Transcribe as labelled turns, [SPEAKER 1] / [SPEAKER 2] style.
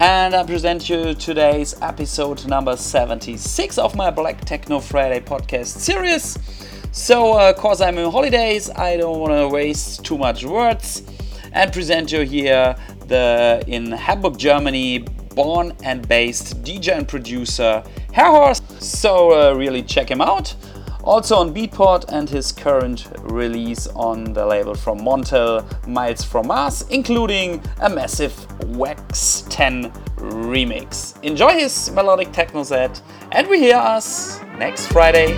[SPEAKER 1] and I present you today's episode number 76 of my Black Techno Friday podcast series. So, uh, cause I'm on holidays, I don't want to waste too much words and present you here the in Hamburg, Germany, born and based DJ and producer Heerhorst. So, uh, really check him out. Also on Beatport and his current release on the label from Montel, Miles from Mars, including a massive Wax 10 remix. Enjoy his melodic techno set, and we hear us next Friday.